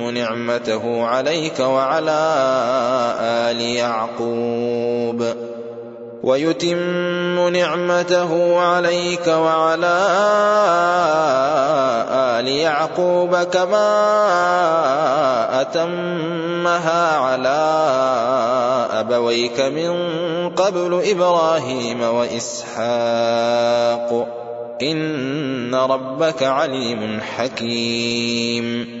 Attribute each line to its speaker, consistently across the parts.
Speaker 1: نعمته عليك وعلى آل يعقوب. ويتم نعمته عليك وعلى آل يعقوب كما أتمها على أبويك من قبل إبراهيم وإسحاق. إن ربك عليم حكيم.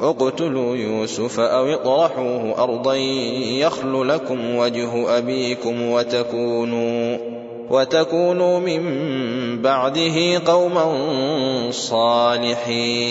Speaker 1: اقتلوا يوسف أو اطرحوه أرضا يخل لكم وجه أبيكم وتكونوا وتكونوا من بعده قوما صالحين.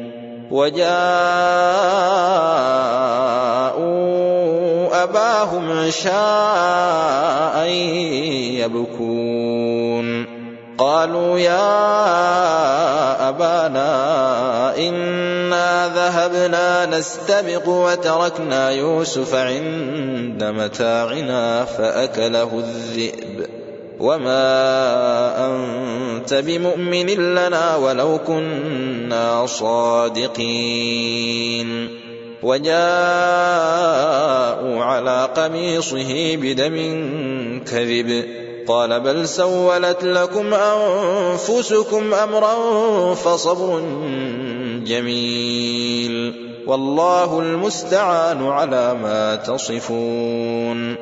Speaker 1: وجاءوا أباهم عشاء يبكون. قالوا يا أبانا إنا ذهبنا نستبق وتركنا يوسف عند متاعنا فأكله الذئب. وما أنت بمؤمن لنا ولو كنا صادقين. وجاءوا على قميصه بدم كذب. قال بل سولت لكم أنفسكم أمرا فصبر جميل. والله المستعان على ما تصفون.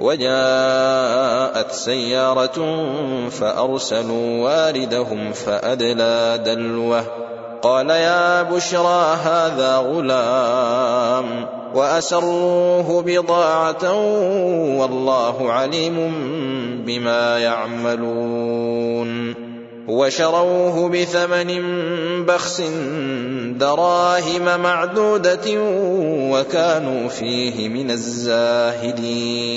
Speaker 1: وجاءت سيارة فأرسلوا واردهم فأدلى دلوه. قال يا بشرى هذا غلام وأسروه بضاعة والله عليم بما يعملون وشروه بثمن بخس دراهم معدودة وكانوا فيه من الزاهدين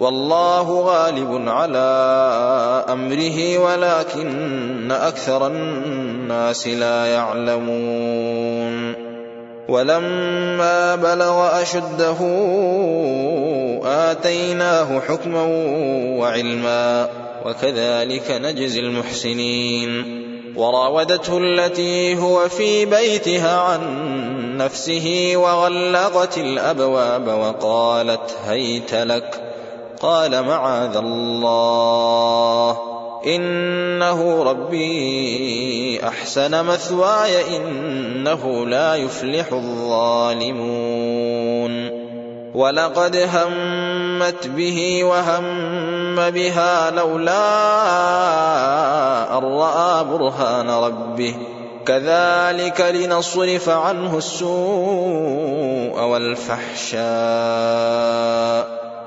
Speaker 1: والله غالب على أمره ولكن أكثر الناس لا يعلمون. ولما بلغ أشده آتيناه حكما وعلما وكذلك نجزي المحسنين. وراودته التي هو في بيتها عن نفسه وغلقت الأبواب وقالت هيت لك. قال معاذ الله. إنه ربي أحسن مثواي إنه لا يفلح الظالمون. ولقد همت به وهم بها لولا أن رأى برهان ربه. كذلك لنصرف عنه السوء والفحشاء.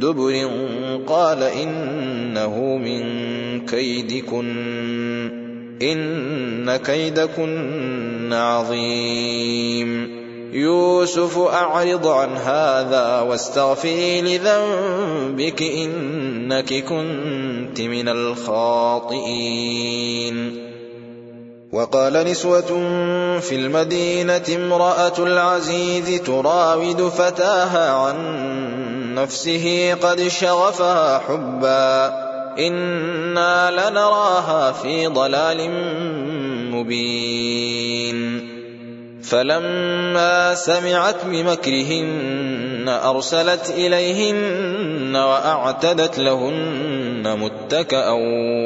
Speaker 1: دبر قال إنه من كيدكن إن كيدكن عظيم. يوسف أعرض عن هذا واستغفري لذنبك إنك كنت من الخاطئين. وقال نسوة في المدينة امرأة العزيز تراود فتاها عن نفسه قد شغفها حبا إنا لنراها في ضلال مبين. فلما سمعت بمكرهن أرسلت إليهن وأعتدت لهن متكأ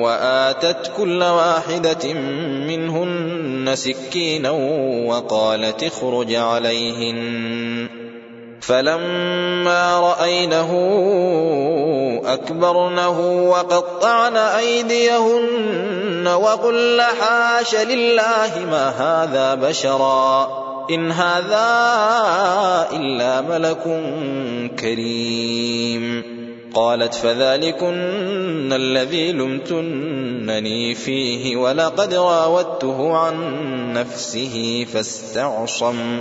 Speaker 1: وآتت كل واحدة منهن سكينا وقالت اخرج عليهن. فلما رأينه أكبرنه وقطعن أيديهن وقل حاش لله ما هذا بشرا إن هذا إلا ملك كريم. قالت فذلكن الذي لمتنني فيه ولقد راودته عن نفسه فاستعصم.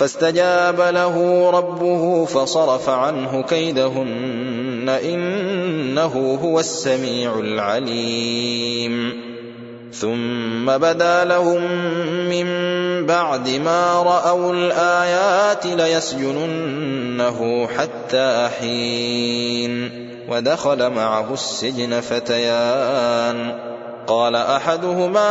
Speaker 1: فاستجاب له ربه فصرف عنه كيدهن إنه هو السميع العليم. ثم بدا لهم من بعد ما رأوا الآيات ليسجننه حتى حين ودخل معه السجن فتيان. قال أحدهما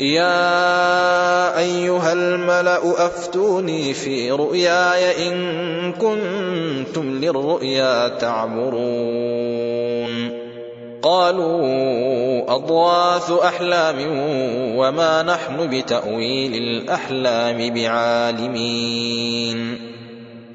Speaker 1: يا أيها الملأ أفتوني في رؤياي إن كنتم للرؤيا تعبرون قالوا أضواث أحلام وما نحن بتأويل الأحلام بعالمين.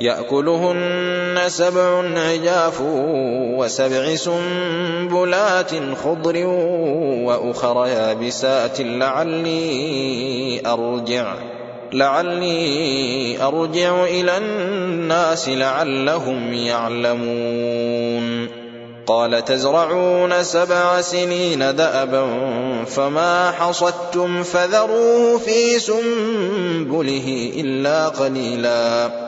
Speaker 1: يأكلهن سبع عجاف وسبع سنبلات خضر وأخر يابسات لعلي أرجع لعلي أرجع إلى الناس لعلهم يعلمون. قال تزرعون سبع سنين دأبا فما حصدتم فذروه في سنبله إلا قليلا.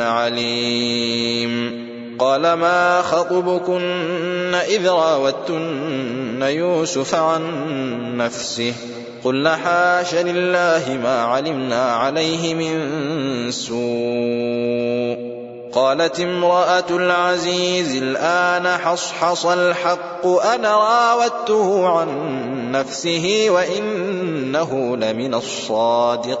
Speaker 1: عليم. قال ما خطبكن إذ راوتن يوسف عن نفسه؟ قل حاش لله ما علمنا عليه من سوء. قالت امرأة العزيز الآن حصحص الحق أنا راودته عن نفسه وإنه لمن الصادقين.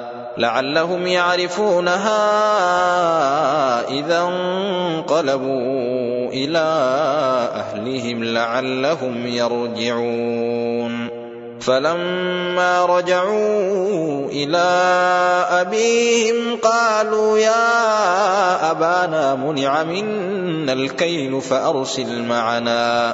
Speaker 1: لعلهم يعرفونها إذا انقلبوا إلى أهلهم لعلهم يرجعون. فلما رجعوا إلى أبيهم قالوا يا أبانا منع منا الكيل فأرسل معنا.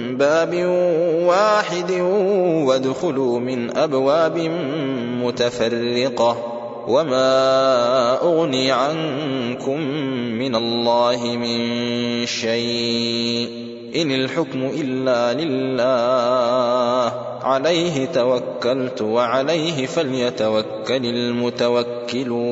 Speaker 1: باب واحد وادخلوا من أبواب متفرقة وما أغني عنكم من الله من شيء إن الحكم إلا لله عليه توكلت وعليه فليتوكل المتوكلون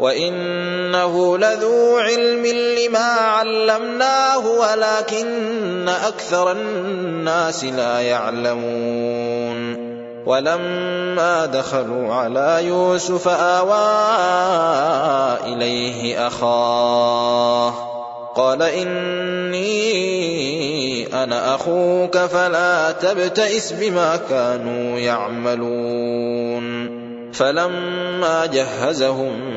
Speaker 1: وإنه لذو علم لما علمناه ولكن أكثر الناس لا يعلمون ولما دخلوا على يوسف آوى إليه أخاه قال إني أنا أخوك فلا تبتئس بما كانوا يعملون فلما جهزهم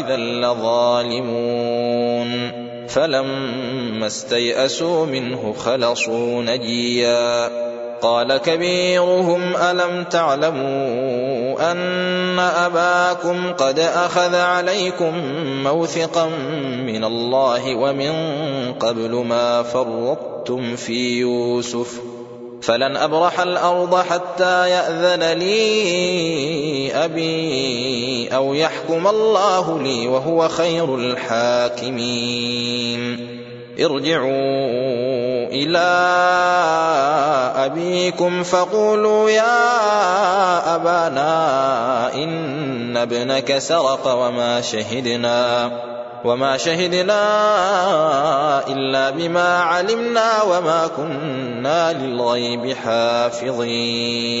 Speaker 1: إذا لظالمون فلما استيئسوا منه خلصوا نجيا قال كبيرهم ألم تعلموا أن أباكم قد أخذ عليكم موثقا من الله ومن قبل ما فرطتم في يوسف فلن أبرح الأرض حتى يأذن لي أبي أو يحكم الله لي وهو خير الحاكمين. ارجعوا إلى أبيكم فقولوا يا أبانا إن ابنك سرق وما شهدنا وما شهدنا إلا بما علمنا وما كنا للغيب حافظين.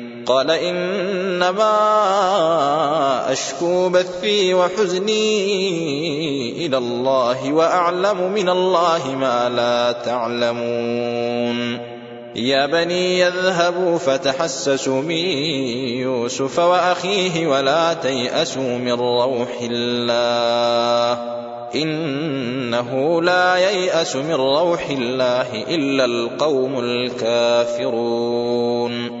Speaker 1: قال إنما أشكو بثي وحزني إلى الله وأعلم من الله ما لا تعلمون. يا بني يذهبوا فتحسسوا من يوسف وأخيه ولا تيأسوا من روح الله. إنه لا ييأس من روح الله إلا القوم الكافرون.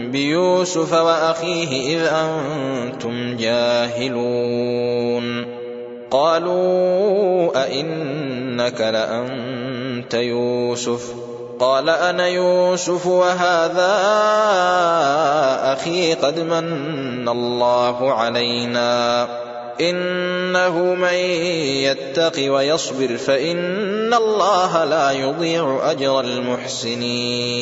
Speaker 1: بيوسف واخيه اذ أنتم جاهلون قالوا ائنك لانت يوسف قال أنا يوسف وهذا أخي قد من الله علينا إنه من يتق ويصبر فإن الله لا يضيع أجر المحسنين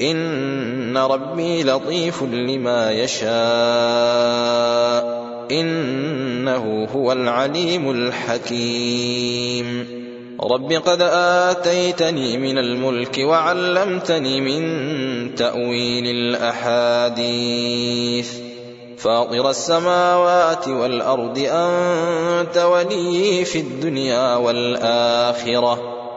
Speaker 1: إن ربي لطيف لما يشاء إنه هو العليم الحكيم رب قد آتيتني من الملك وعلمتني من تأويل الأحاديث فاطر السماوات والأرض أنت ولي في الدنيا والآخرة